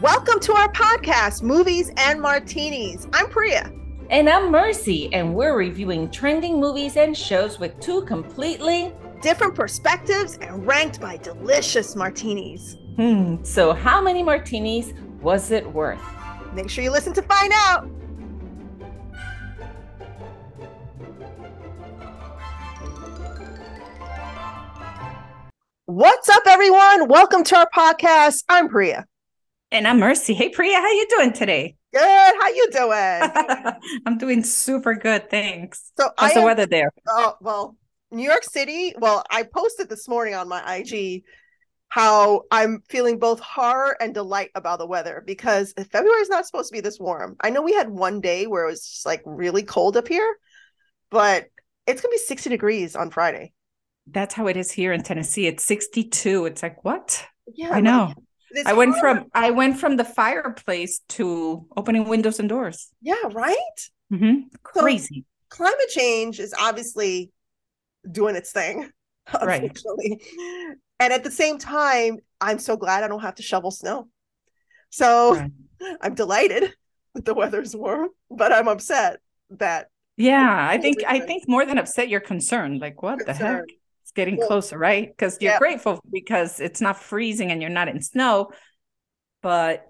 Welcome to our podcast, Movies and Martinis. I'm Priya. And I'm Mercy, and we're reviewing trending movies and shows with two completely different perspectives and ranked by delicious martinis. Hmm, so how many martinis was it worth? Make sure you listen to find out. What's up, everyone? Welcome to our podcast. I'm Priya. And I'm Mercy. Hey, Priya, how you doing today? Good. How you doing? I'm doing super good, thanks. So How's the weather there? Oh, well, New York City. Well, I posted this morning on my IG how I'm feeling both horror and delight about the weather because February is not supposed to be this warm. I know we had one day where it was just like really cold up here, but it's going to be 60 degrees on Friday. That's how it is here in Tennessee. It's 62. It's like what? Yeah, I know. like, I went from I went from the fireplace to opening windows and doors. Yeah, right? hmm So- Crazy. Climate change is obviously doing its thing, Right. And at the same time, I'm so glad I don't have to shovel snow. So Right. I'm delighted that the weather's warm, but I'm upset that Yeah, I think I think more than upset, you're concerned. Like, what the heck? Getting Well, closer, right? Because you're yeah. grateful because it's not freezing and you're not in snow. But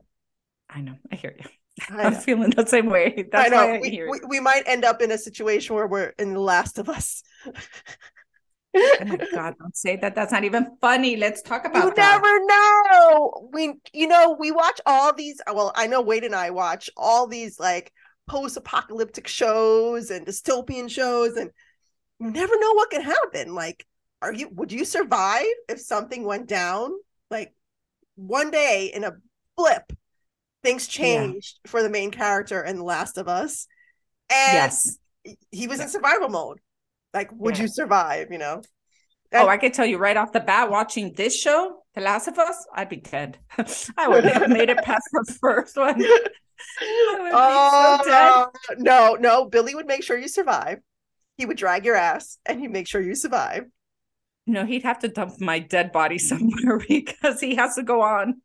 I know, I hear you. I I'm feeling the same way. That's I know. I we, hear. we, we might end up in a situation where we're in The Last of Us. oh my God, don't say that. That's not even funny. Let's talk about you that. never know. We, you know, we watch all these. Well, I know Wade and I watch all these like post-apocalyptic shows and dystopian shows, and you never know what can happen. Like, are you? Would you survive if something went down? Like one day in a blip, things Yeah. changed for the main character in The Last of Us, and Yes. he was in survival mode. Like, would Yeah. you survive? You know? Oh, I can tell you right off the bat, watching this show, The Last of Us, I'd be dead. I wouldn't have made it past the first one. Would Oh so no, no! Billy would make sure you survive. He would drag your ass, and he'd make sure you survive. No, he'd have to dump my dead body somewhere because he has to go on.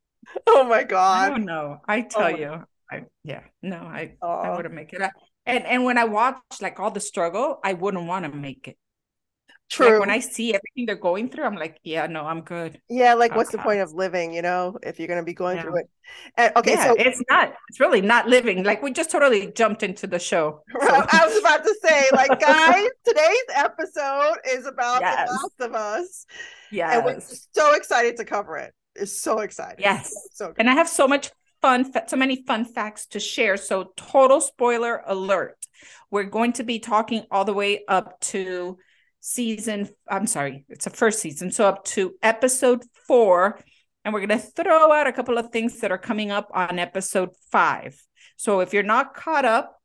Oh my I god! don't know. I oh tell my- you, I yeah, no, I I Oh, wouldn't make it. And and when I watched like all the struggle, I wouldn't want to make it. True. Like when I see everything they're going through, I'm like, yeah, no, I'm good. yeah, like what's the point of living? You know, if you're gonna be going Yeah. through it. And okay, yeah, so it's not. It's really not living. Like we just totally jumped into the show. So- I was about to say, like, guys, today's episode is about Yes. The Last of Us, Yeah. and we're so excited to cover it. It's so exciting. yes. so good. And I have so much fun, so many fun facts to share. So, total spoiler alert. We're going to be talking all the way up to season, I'm sorry, it's a first season. So, up to episode four. And we're going to throw out a couple of things that are coming up on episode five. So, if you're not caught up,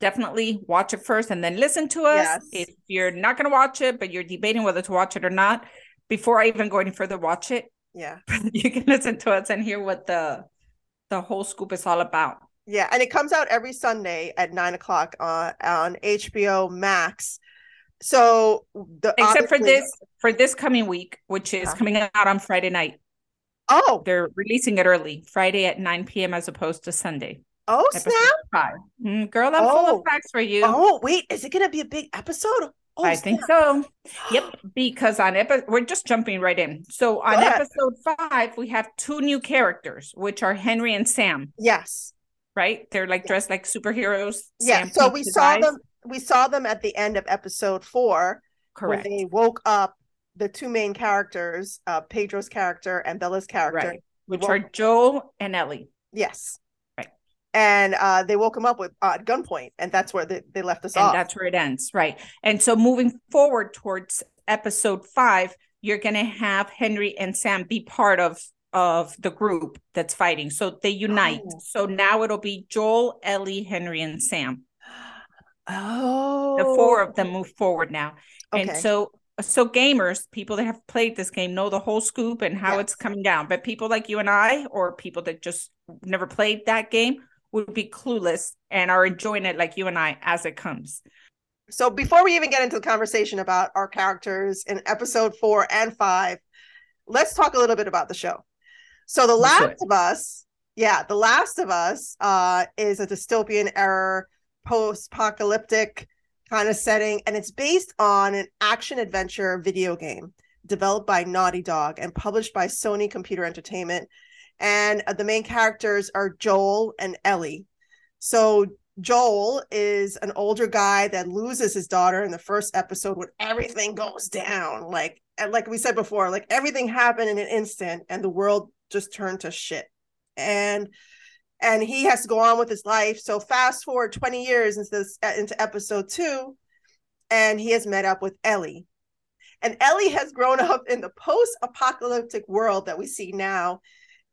definitely watch it first and then listen to us. Yes. If you're not going to watch it, but you're debating whether to watch it or not, before I even go any further, watch it yeah, you can listen to us and hear what the the whole scoop is all about. yeah, and it comes out every Sunday at nine o'clock uh, on on HBO Max. So the Except for this for this coming week, which is Yeah. coming out on Friday night. Oh, They're releasing it early, Friday at 9 p.m. as opposed to Sunday. oh snap! five. Mm, girl, I'm full Oh. of facts for you. Oh wait, is it gonna be a big episode? Oh, I think so. Yep, because on episode we're just jumping right in. So on episode five, we have two new characters, which are Henry and Sam. Yes. Right? They're like Yeah. dressed like superheroes. Yeah. Sam So we saw eyes. them. We saw them at the end of episode four Correct. when they woke up. The two main characters, uh, Pedro's character and Bella's character. Right. Which are Joel and Ellie. Yes. Right. And uh, they woke him up with uh, at gunpoint, and that's where they, they left us off. and off. that's where it ends right and so moving forward towards episode five you're going to have henry and sam be part of of the group that's fighting so they unite Oh. so now it'll be joel ellie henry and sam Oh, the four of them move forward now. And so so gamers people that have played this game know the whole scoop and how it's coming down. But people like you and i or people that just never played that game would be clueless and are enjoying it like you and i as it comes. So before we even get into the conversation about our characters in episode four and five, let's talk a little bit about the show. So The Last of Us yeah, The Last of Us uh, is a dystopian era, post-apocalyptic kind of setting, and it's based on an action adventure video game developed by Naughty Dog and published by Sony Computer Entertainment. And uh, the main characters are Joel and Ellie. So Joel is an older guy that loses his daughter in the first episode when everything goes down. Like like we said before, like everything happened in an instant and the world just turned to shit. And and he has to go on with his life. So fast forward 20 years into this uh, into episode 2 and he has met up with Ellie. And Ellie has grown up in the post-apocalyptic world that we see now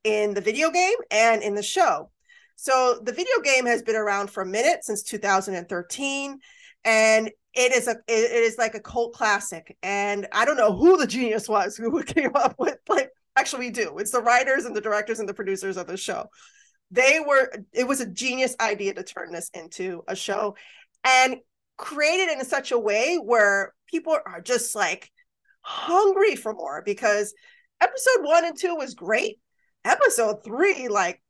in the video game and in the show. So the video game has been around for a minute since 2013 and it is a it is like a cult classic and I don't know who the genius was who came up with like actually we do. It's the writers and the directors and the producers of the show. They were it was a genius idea to turn this into a show and create it in such a way where people are just like hungry for more because episode 1 and 2 was great. Episode 3 like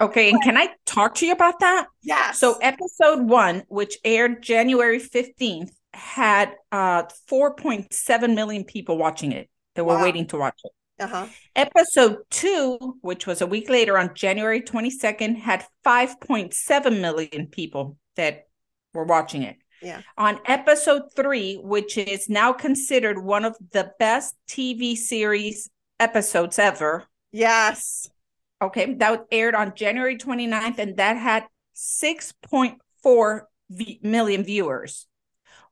Okay, and can I talk to you about that? Yeah. So episode one, which aired January 15th, had uh 4.7 million people watching it that were wow. waiting to watch it. Uh-huh. Episode two, which was a week later on January 22nd, had 5.7 million people that were watching it. Yeah. On episode three, which is now considered one of the best TV series episodes ever. Yes. Okay, that aired on January 29th, and that had 6.4 v- million viewers,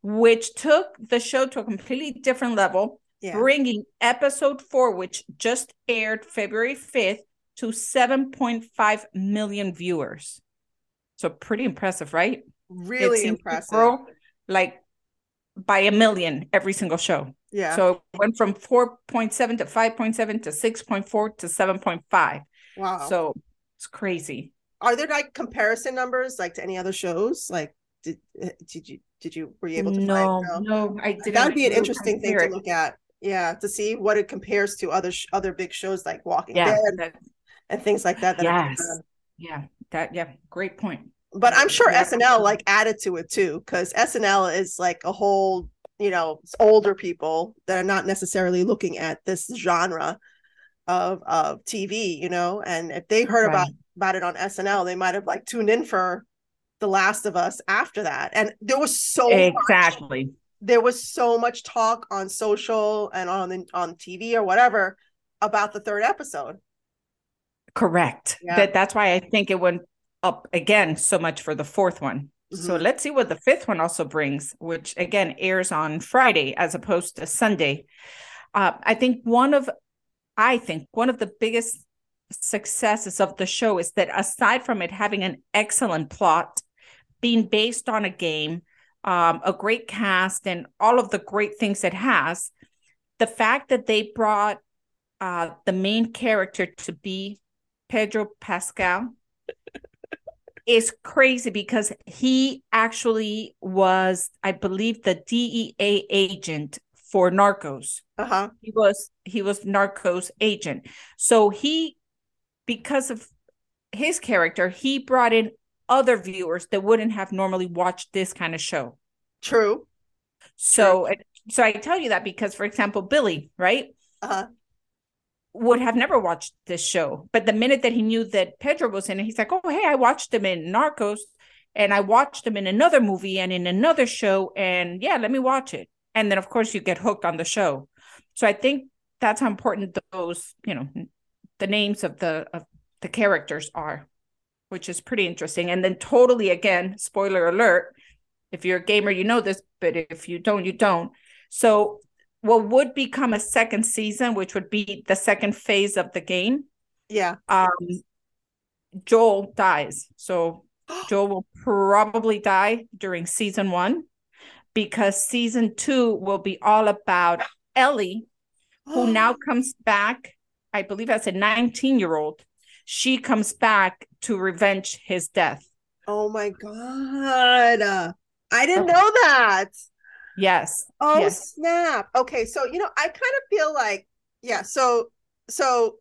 which took the show to a completely different level, yeah. bringing episode four, which just aired February 5th, to 7.5 million viewers. So pretty impressive, right? Really impressive. Grow, like by a million every single show. Yeah. So it went from 4.7 to 5.7 to 6.4 to 7.5. Wow. So it's crazy. Are there like comparison numbers like to any other shows? Like did eh, did you did you were you able to no, find no, no I didn't. That would be an interesting thing to look at. Yeah, to see what it compares to other sh- other big shows like Walking yeah, Dead that, and things like that. that yes. Yeah. That yeah, great point. But I'm sure yeah. SNL like added to it too, because SNL is like a whole, you know, older people that are not necessarily looking at this genre of of TV, you know, and if they heard right. about about it on SNL, they might have like tuned in for The Last of Us after that. And there was so exactly much, there was so much talk on social and on the, on TV or whatever about the third episode. Correct. Yeah. That that's why I think it went up again so much for the fourth one. Mm-hmm. So let's see what the fifth one also brings, which again airs on Friday as opposed to Sunday. Uh, I think one of I think one of the biggest successes of the show is that aside from it having an excellent plot, being based on a game, um, a great cast, and all of the great things it has, the fact that they brought uh, the main character to be Pedro Pascal is crazy because he actually was, I believe, the DEA agent for Narcos. Uh-huh. He was he was Narcos agent. So he because of his character, he brought in other viewers that wouldn't have normally watched this kind of show. True. So True. so I tell you that because for example, Billy, right? Uh-huh. Would have never watched this show. But the minute that he knew that Pedro was in it, he's like, Oh, hey, I watched him in Narcos and I watched him in another movie and in another show. And yeah, let me watch it and then of course you get hooked on the show so i think that's how important those you know the names of the of the characters are which is pretty interesting. And then totally again spoiler alert if you're a gamer you know this but if you don't you don't. So what would become a second season which would be the second phase of the game yeah. um joel dies. So joel will probably die during season one because season two will be all about Ellie, who now comes back, I believe, as a 19 year old. She comes back to revenge his death. Oh my God. I didn't know that. Yes. Oh, yes. snap. Okay. So, you know, I kind of feel like, yeah. So, so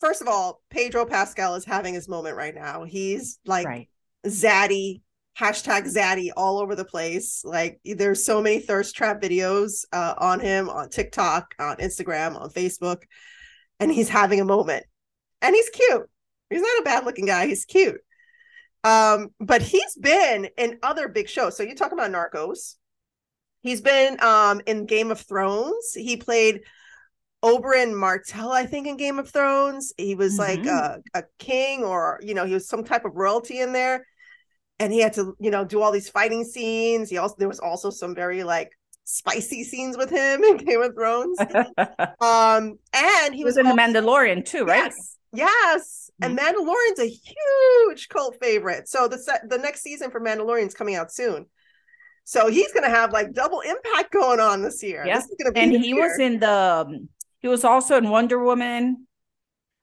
first of all, Pedro Pascal is having his moment right now. He's like right. zaddy, hashtag zaddy all over the place. Like there's so many thirst trap videos uh, on him on TikTok, on Instagram, on Facebook, and he's having a moment. And he's cute. He's not a bad looking guy. He's cute. Um, but he's been in other big shows. So you talk about Narcos. He's been um in Game of Thrones. He played Oberyn Martell, I think, in Game of Thrones. He was mm-hmm. like a, a king, or you know, he was some type of royalty in there, and he had to, you know, do all these fighting scenes. He also there was also some very like spicy scenes with him in Game of Thrones. um, and he, he was, was, in also, The Mandalorian too, right? Yes, yes. And Mandalorian's a huge cult favorite. So the set, the next season for Mandalorian's coming out soon. So he's going to have like double impact going on this year. Yeah, this is going to be. And he year. was in the um, he was also in Wonder Woman.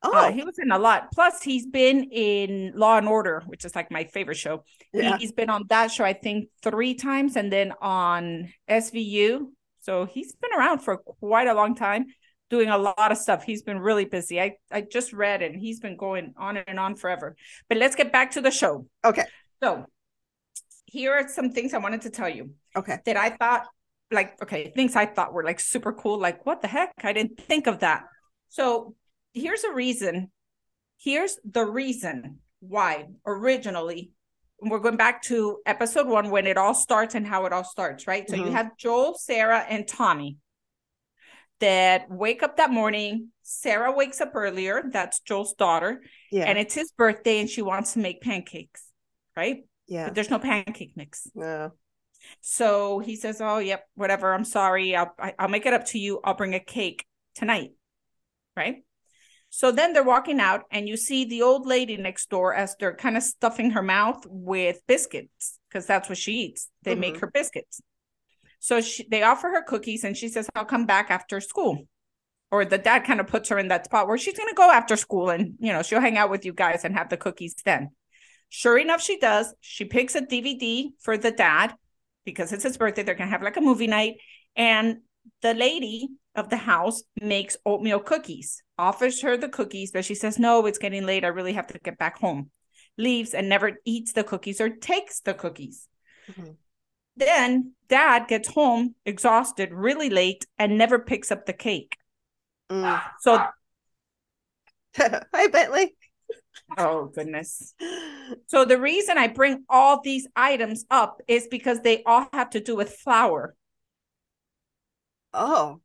Uh, oh, uh, he was in a lot. Plus, he's been in Law and Order, which is like my favorite show. Yeah. He, has been on that show, I think, three times, and then on SVU. So he's been around for quite a long time, doing a lot of stuff. He's been really busy. I I just read and he's been going on and on forever. But let's get back to the show. Okay. So here are some things I wanted to tell you. Okay. That I thought like okay things i thought were like super cool like what the heck i didn't think of that so here's a reason here's the reason why originally we're going back to episode one when it all starts and how it all starts right mm-hmm. so you have joel sarah and tommy that wake up that morning sarah wakes up earlier that's joel's daughter yeah and it's his birthday and she wants to make pancakes right yeah but there's no pancake mix no so he says, "Oh, yep, whatever. I'm sorry. I'll I'll make it up to you. I'll bring a cake tonight." Right? So then they're walking out and you see the old lady next door as they're kind of stuffing her mouth with biscuits because that's what she eats. They mm-hmm. make her biscuits. So she, they offer her cookies and she says, I'll come back after school. Or the dad kind of puts her in that spot where she's going to go after school and, you know, she'll hang out with you guys and have the cookies then. Sure enough, she does. She picks a DVD for the dad because it's his birthday. They're going to have like a movie night. And the lady of the house makes oatmeal cookies, offers her the cookies, but she says, No, it's getting late. I really have to get back home. Leaves and never eats the cookies or takes the cookies. Mm-hmm. Then dad gets home exhausted, really late, and never picks up the cake. Mm. So, hi, Bentley. Oh, goodness. So, the reason I bring all these items up is because they all have to do with flour. Oh.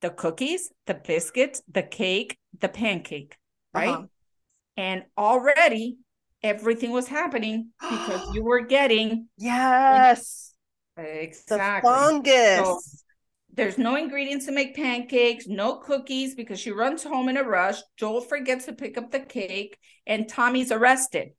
The cookies, the biscuits, the cake, the pancake, right? Uh-huh. And already everything was happening because you were getting. Yes. Exactly. The fungus. So, there's no ingredients to make pancakes, no cookies because she runs home in a rush. Joel forgets to pick up the cake, and Tommy's arrested.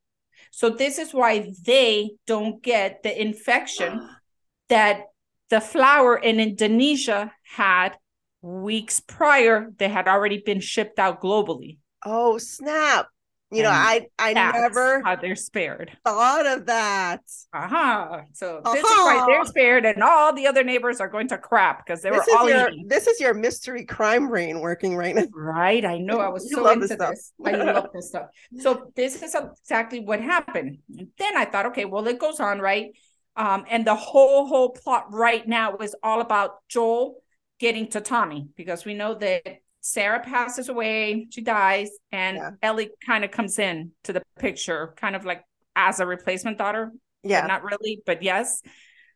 So, this is why they don't get the infection that the flour in Indonesia had weeks prior. They had already been shipped out globally. Oh, snap you know i i never how they're spared. thought of that. Uh-huh. So uh-huh. this is why they're spared and all the other neighbors are going to crap because they this were all your, this is your mystery crime brain working right now. Right. I know. I was you so into this, this. i love this stuff. So this is exactly what happened. Then i thought okay well it goes on right? Um and the whole whole plot right now is all about joel getting to tommy because we know that Sarah passes away, she dies, and yeah. Ellie kind of comes in to the picture, kind of like as a replacement daughter. Yeah. Not really, but yes.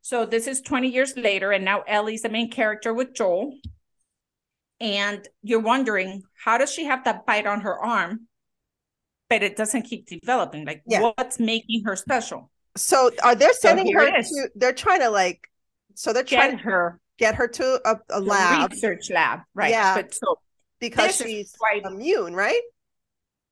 So this is 20 years later, and now Ellie's the main character with Joel. And you're wondering, how does she have that bite on her arm, but it doesn't keep developing? Like, yeah. what's making her special? So are they sending so her to, they're trying to like, so they're trying get her get her to a, a lab research lab right yeah but so because she's why, immune, right?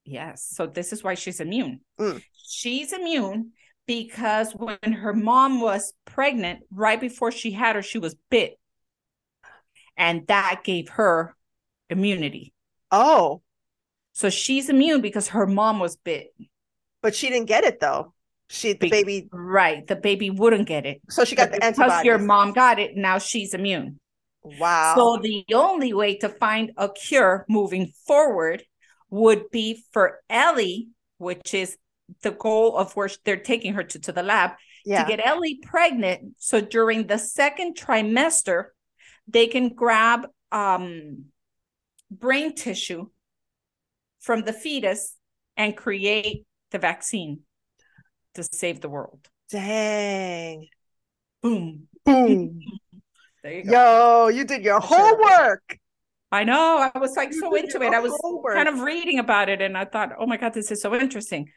Yes. So this is why she's immune. Mm. She's immune because when her mom was pregnant, right before she had her, she was bit. And that gave her immunity. Oh. So she's immune because her mom was bit. But she didn't get it though. She the Be- baby right. The baby wouldn't get it. So she got but the because antibodies. your mom got it, now she's immune. Wow. So the only way to find a cure moving forward would be for Ellie, which is the goal of where they're taking her to, to the lab Yeah. to get Ellie pregnant. So during the second trimester, they can grab um, brain tissue from the fetus and create the vaccine to save the world. Dang. Boom. Boom. You go. Yo, you did your homework. I know. I was like You so into it. I was homework. kind of reading about it and I thought, oh my God, this is so interesting.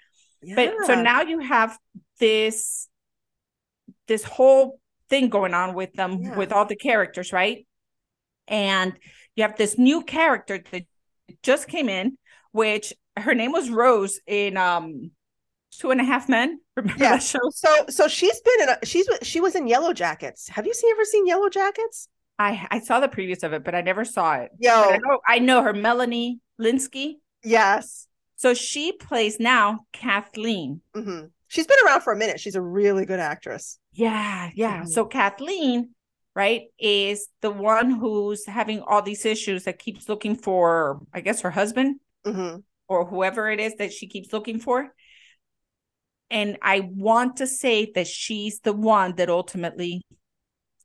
Yeah. But so now you have this this whole thing going on with them Yeah. with all the characters, right? And you have this new character that just came in, which her name was Rose in um Two and a Half Men. Remember Yeah. show? So so she's been in a, she's she was in Yellow Jackets. Have you seen ever seen Yellow Jackets? I I saw the previous of it, but I never saw it. Yo, I know I know her, Melanie Lynskey. yes. So she plays now Kathleen. hmm She's been around for a minute. She's a really good actress. Yeah, yeah. Mhm. So Kathleen, right, is the one who's having all these issues that keeps looking for, I guess, her husband hmm or whoever it is that she keeps looking for. And I want to say that she's the one that ultimately,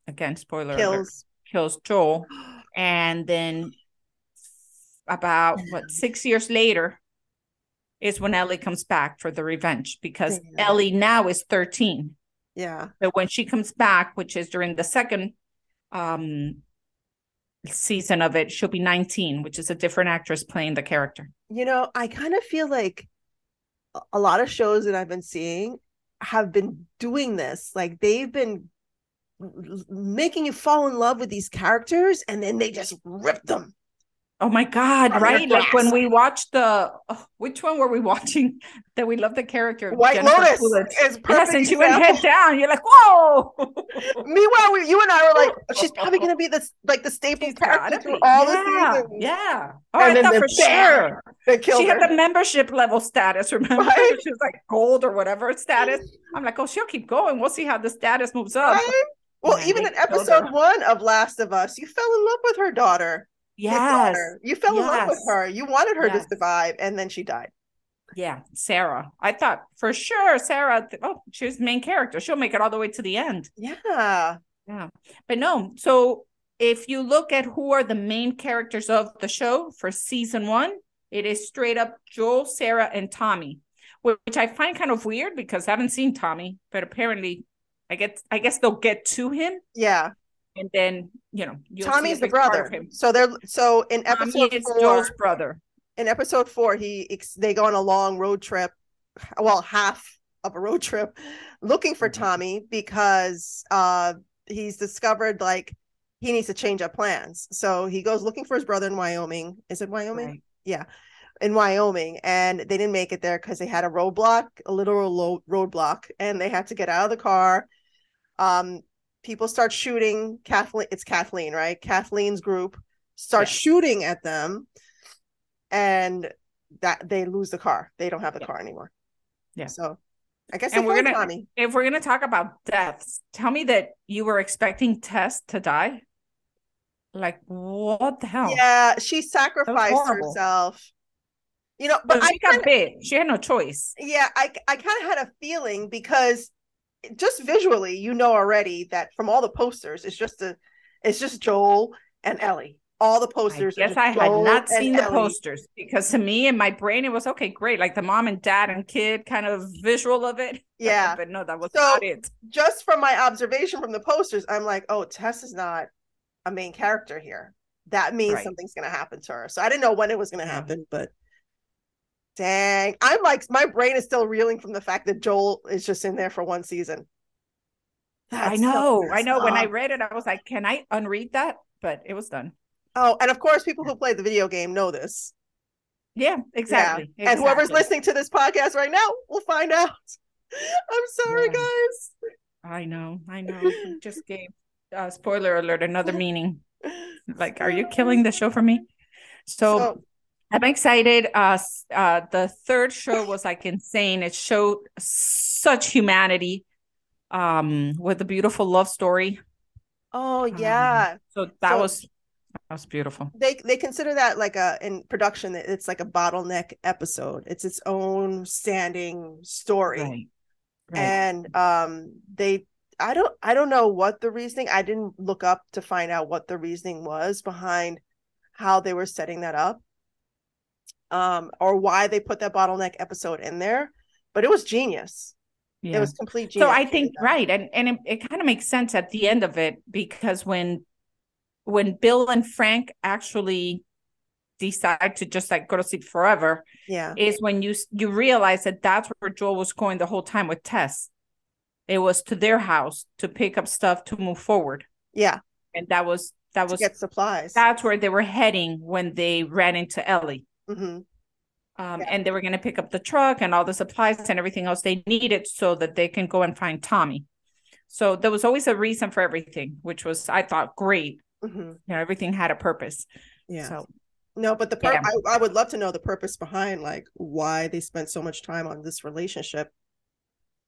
again, spoiler alert, Kills. kills Joel. And then about what six years later is when Ellie comes back for the revenge because Damn. Ellie now is 13. Yeah. But when she comes back, which is during the second um season of it, she'll be 19, which is a different actress playing the character. You know, I kind of feel like a- lot of shows that I've been seeing have been doing this. Like they've been making you fall in love with these characters and then they just rip them. Oh my God, Oh, right? Like when we watched the oh, which one were we watching that we love the character? White Jennifer Lotus Coolidge. is perfect. Yes, and she went head down. You're like, whoa. Meanwhile, we, you and I were like, she's probably going to be this like the staple She's character through all yeah, the seasons. Yeah. Oh, And I then thought the for sure. They killed She her. had the membership level status, remember? Right? She was like gold or whatever status. I'm like, oh, she'll keep going. We'll see how the status moves up. Right? Well, Yeah, even in episode one of Last of Us, you fell in love with her daughter. Yes. You fell in love with her. You wanted her Yes. to survive, and then she died. Yeah. Sarah. I thought for sure Sarah, oh, she's the main character. She'll make it all the way to the end. Yeah. Yeah. But no. So if you look at who are the main characters of the show for season one, it is straight up Joel, Sarah, and Tommy, which which I find kind of weird because I haven't seen Tommy, but apparently I get I guess they'll get to him Yeah. And then you know Tommy's the brother. of him. So they're so in Tommy episode is four. Joel's brother. in episode four, he they go on a long road trip, well, half of a road trip, looking for Mhm. Tommy because uh he's discovered like he needs to change up plans. So he goes looking for his brother in Wyoming. Is it Wyoming? Right. in Wyoming, and they didn't make it there because they had a roadblock, a literal lo- roadblock, and they had to get out of the car. Um, people start shooting. Kathleen, it's Kathleen, right? Kathleen's group starts Yes. shooting at them, and that they lose the car. They don't have the Yeah. car anymore. Yeah. So, I guess And we're gonna- Tommy. If we're gonna talk about deaths, tell me that you were expecting Tess to die. Like what the hell? Yeah, she sacrificed herself. You know, but But I she got kinda- bit. She had no choice. yeah i i kind of had a feeling because just visually you know already that from all the posters it's just a it's just joel and ellie all the I posters are guess I had not seen the Ellie. posters because to me in my brain it was okay, great, like the mom and dad and kid kind of visual of it. yeah but no, that was So- not it. just from my observation from the posters i'm like oh tess is not a main character here that means Right. something's gonna happen to her so i didn't know when it was gonna Yeah. happen but dang i'm like my brain is still reeling from the fact that joel is just in there for one season I That's so know, I know. When I read it, I was like, can I unread that? But it was done. Oh, and of course, people who play the video game know this. Yeah, exactly. Yeah. And whoever's listening to this podcast right now will find out. I'm sorry, Yeah. guys. I know, I know. Just gave uh, spoiler alert another meaning. Like, are you killing the show for me? So, So, I'm excited. Uh, uh, the third show was like insane. It showed such humanity, um, with a beautiful love story. oh Um, yeah, So that So- was That was beautiful. They they consider that like a in production that it's like a bottleneck episode. It's its own standing story. Right. Right. And um they I don't I don't know what the reasoning I didn't look up to find out what the reasoning was behind how they were setting that up. Um or why they put that bottleneck episode in there, but it was genius. yeah. It was complete genius. so I think right, and and it, it kind of makes sense at the end of it because when when Bill and Frank actually decide to just like go to sleep forever Yeah. is when you you realize that that's where Joel was going the whole time with Tess. It was to their house to pick up stuff to move forward, Yeah. and that was that was get supplies. that's where they were heading when they ran into Ellie. Hmm Um, Yeah. and they were going to pick up the truck and all the supplies and everything else they needed so that they can go and find Tommy. So there was always a reason for everything, which was I thought great. hmm You know, everything had a purpose. Yeah. So No, but the pur- Yeah. I, I would love to know the purpose behind like why they spent so much time on this relationship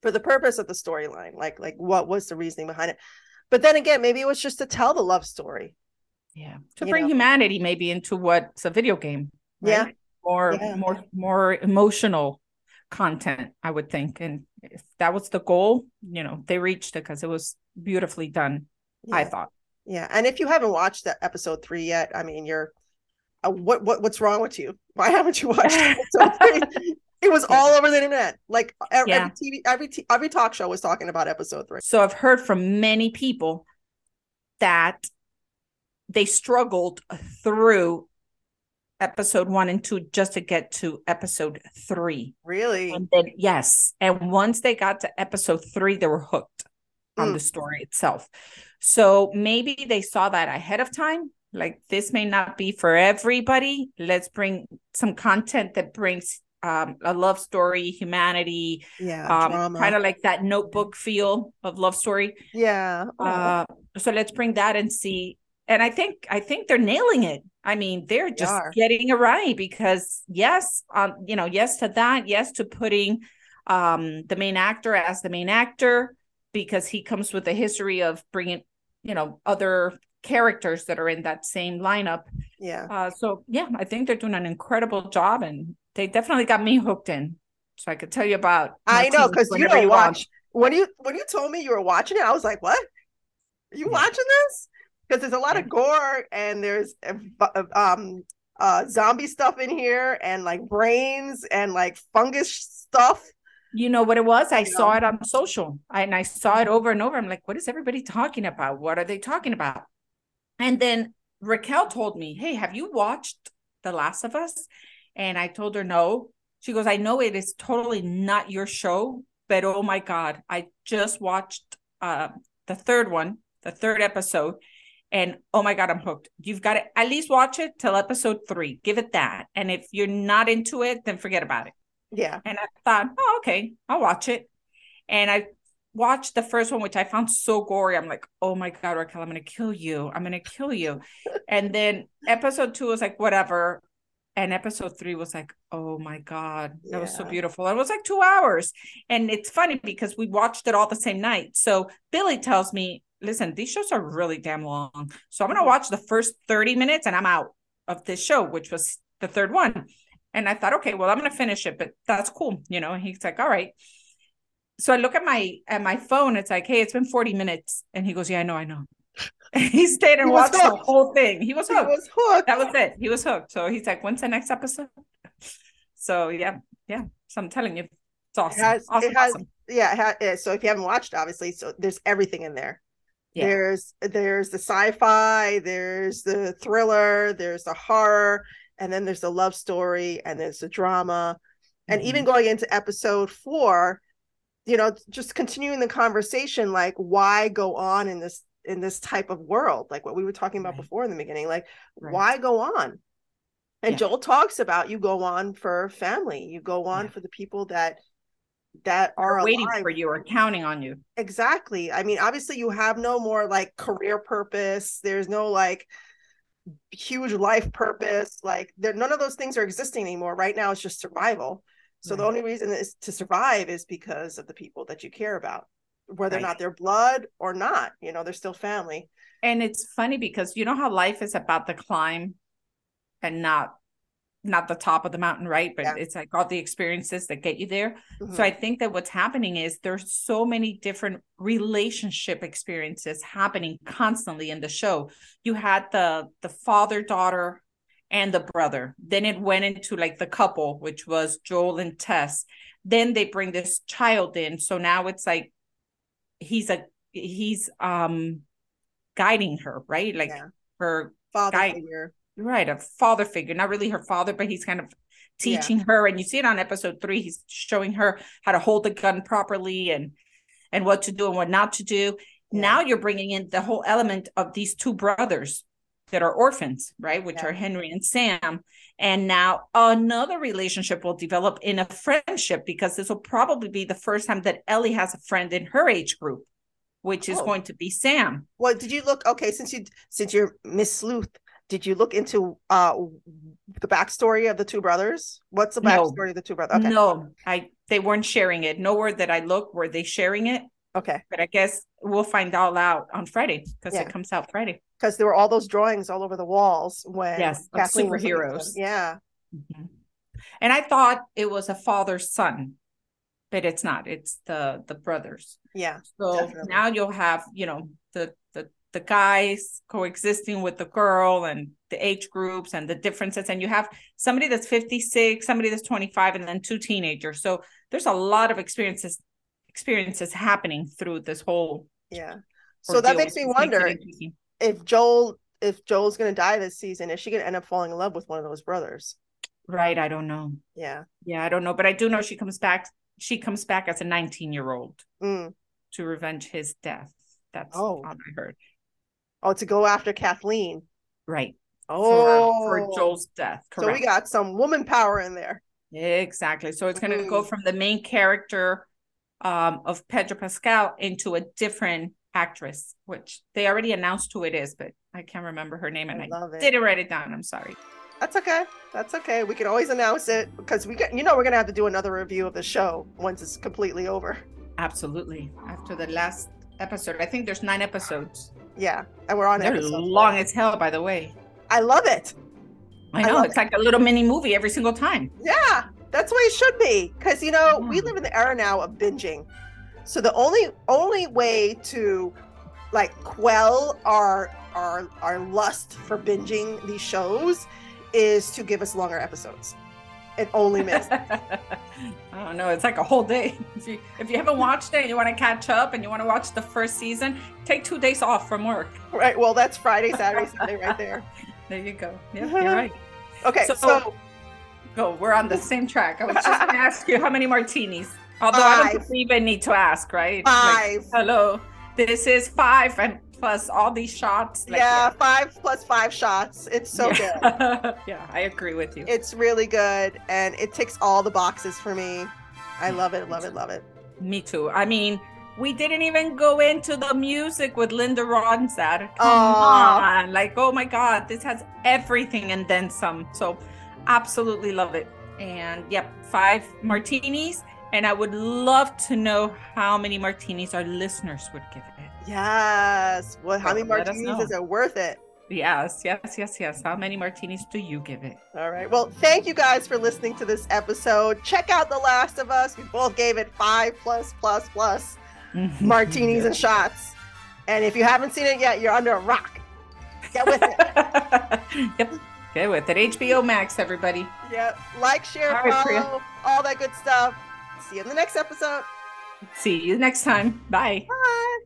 for the purpose of the storyline. Like like what was the reasoning behind it? But then again, maybe it was just to tell the love story. yeah, to bring know. humanity maybe into what's a video game. Yeah. More Yeah. more more emotional content, I would think. And if that was the goal, you know, they reached it because it was beautifully done, I thought. Yeah. And if you haven't watched that episode three yet, I mean you're uh, what what what's wrong with you? Why haven't you watched episode three? It was all over the internet. Like every, Yeah. every TV, every t- every talk show was talking about episode three. So I've heard from many people that they struggled through episode one and two just to get to episode three. Really? And then, yes. And once they got to episode three, they were hooked on Mm. the story itself. So maybe they saw that ahead of time. Like, this may not be for everybody. Let's bring some content that brings um, a love story, humanity, Yeah. um, drama. kind of like that notebook feel of love story. yeah. Oh, Uh, so let's bring that and see. And I think I think they're nailing it. I mean, they're just are. getting it right because yes, um, you know, yes to that, yes to putting um the main actor as the main actor because he comes with a history of bringing, you know, other characters that are in that same lineup. yeah. Uh, so yeah, I think they're doing an incredible job, and they definitely got me hooked in. So I could tell you about. I know because you don't watch when you when you told me you were watching it, I was like, "What? Are you watching this?" Because there's a lot of gore and there's uh, um uh zombie stuff in here and like brains and like fungus stuff. You know what it was? I You saw know? it on social and I saw it over and over. I'm like, what is everybody talking about? What are they talking about? And then Raquel told me, Hey, have you watched The Last of Us? And I told her no. She goes, I know it is totally not your show, but oh my God, I just watched uh, the third one, the third episode. And oh my God, I'm hooked. You've got to at least watch it till episode three. Give it that. And if you're not into it, then forget about it. Yeah, And I thought, oh, okay, I'll watch it. And I watched the first one, which I found so gory. I'm like, oh my God, Raquel, I'm going to kill you. I'm going to kill you. and then episode two was like, whatever. And episode three was like, oh my God, that was so beautiful. It was like two hours. And it's funny because we watched it all the same night. So Billy tells me, listen, these shows are really damn long. So I'm going to Mhm. watch the first 30 minutes and I'm out of this show, which was the third one. And I thought, okay, well, I'm gonna finish it, but that's cool, you know. And he's like, all right. So I look at my at my phone. It's like, hey, it's been 40 minutes, and he goes, yeah, I know, I know. he stayed and He watched the whole thing. He was he hooked. was hooked. that was it. He was hooked. So he's like, when's the next episode? So yeah, yeah. So I'm telling you, it's awesome. has- it awesome, has- awesome. yeah, it ha- yeah, so if you haven't watched, obviously, so there's everything in there. Yeah. There's there's the sci-fi, there's the thriller, there's the horror, and then there's the love story, and there's the drama, and even Mm-hmm. going into episode four, you know, just continuing the conversation, like why go on in this in this type of world, like what we were talking about Right. before in the beginning, like Right. why go on? And Yeah. Joel talks about you go on for family, you go on Yeah. for the people that that Are waiting alive. for you or counting on you. Exactly. I mean, obviously, you have no more like career purpose. There's no like huge life purpose. Like, there, none of those things are existing anymore. Right now, it's just survival. So the only reason is to survive is because of the people that you care about. whether or not they're blood or not. You know, they're still family. and it's funny because you know how life is about the climb and not not the top of the mountain right but Yeah. it's like all the experiences that get you there Mhm. so i think that what's happening is there's so many different relationship experiences happening constantly in the show you had the the father daughter and the brother then it went into like the couple which was joel and tess then they bring this child in so now it's like he's a he's um guiding her right like Yeah. her father guy- figure. Right a father figure not really her father but he's kind of Yeah. teaching her and you see it on episode three he's showing her how to hold the gun properly and and what to do and what not to do Yeah. now you're bringing in the whole element of these two brothers that are orphans right which Yeah. are henry and sam and now another relationship will develop in a friendship because this will probably be the first time that ellie has a friend in her age group which is Oh. going to be sam Well, did you look okay since you since you're Miss Sleuth? Did you look into uh the backstory of the two brothers? What's the No. backstory of the two brothers? Okay, no i they weren't sharing it nowhere that i looked were they sharing it okay, but I guess we'll find all out on Friday because Yeah. it comes out Friday. because there were all those drawings all over the walls when Yes, of Kathleen was looking at them. superheroes. Yeah, Mhm. And I thought it was a father son, but it's not. It's the the brothers. yeah, So Definitely. now you'll have you know the the the guys coexisting with the girl and the age groups and the differences, and you have somebody that's fifty six, somebody that's twenty five, and then two teenagers. So there's a lot of experiences experiences happening through this whole. yeah. So that makes me which makes it wonder if Joel if Joel's gonna die this season, is she gonna end up falling in love with one of those brothers? Right, I don't know. Yeah. Yeah, I don't know, but I do know she comes back. She comes back as a 19 year old Mm. to revenge his death. That's Oh. all I heard. Oh, to go after Kathleen. Right. Oh, For, for Joel's death. So we got some woman power in there. exactly. So it's going to go Mhm. from the main character um, of Pedro Pascal into a different actress, which they already announced who it is, but I can't remember her name and I I, love it. didn't write it down. I'm sorry. That's okay. That's okay. We can always announce it because we get, you know, we're gonna have to do another review of the show once it's completely over. Absolutely. After the last episode, I think there's nine episodes. Yeah, and we're on They're long four. as hell, by the way. I love it. I I know love it's like a little mini movie every single time. Yeah, that's why it should be. Because you know, we hmm. live in the era now of binging. So the only only way to like quell our our our lust for binging these shows is to give us longer episodes. It only missed. I don't know. It's like a whole day. If you if you haven't watched it and you want to catch up and you want to watch the first season, take two days off from work. right. Well, that's Friday, Saturday, Sunday, right there. There you go. Yeah, you're right. Okay, So- so Go. We're on the same track. I was just going to ask you how many martinis. Although I don't Five. think we even need to ask, right? Like, five. hello. This is five, and plus all these shots. like, yeah, five plus five shots. It's so good. yeah. yeah, I agree with you. It's really good, and it ticks all the boxes for me. I love it, love it, love it. Me too. I mean, we didn't even go into the music with Linda Ronstadt. Come Aw. on. Like, oh my God, this has everything and then some. So, absolutely love it. And yep, five martinis. And I would love to know how many martinis our listeners would give it. Yes. Well, how So many martinis is it worth it? Yes, yes, yes, yes. How many martinis do you give it? All right. Well, thank you guys for listening to this episode. Check out The Last of Us. We both gave it five plus plus plus martinis and shots. And if you haven't seen it yet, you're under a rock. Get with it. yep. Get with it. HBO Max, everybody. yep. Like, share, All right, follow, Priya. all that good stuff. See you in the next episode. See you next time. Bye. Bye.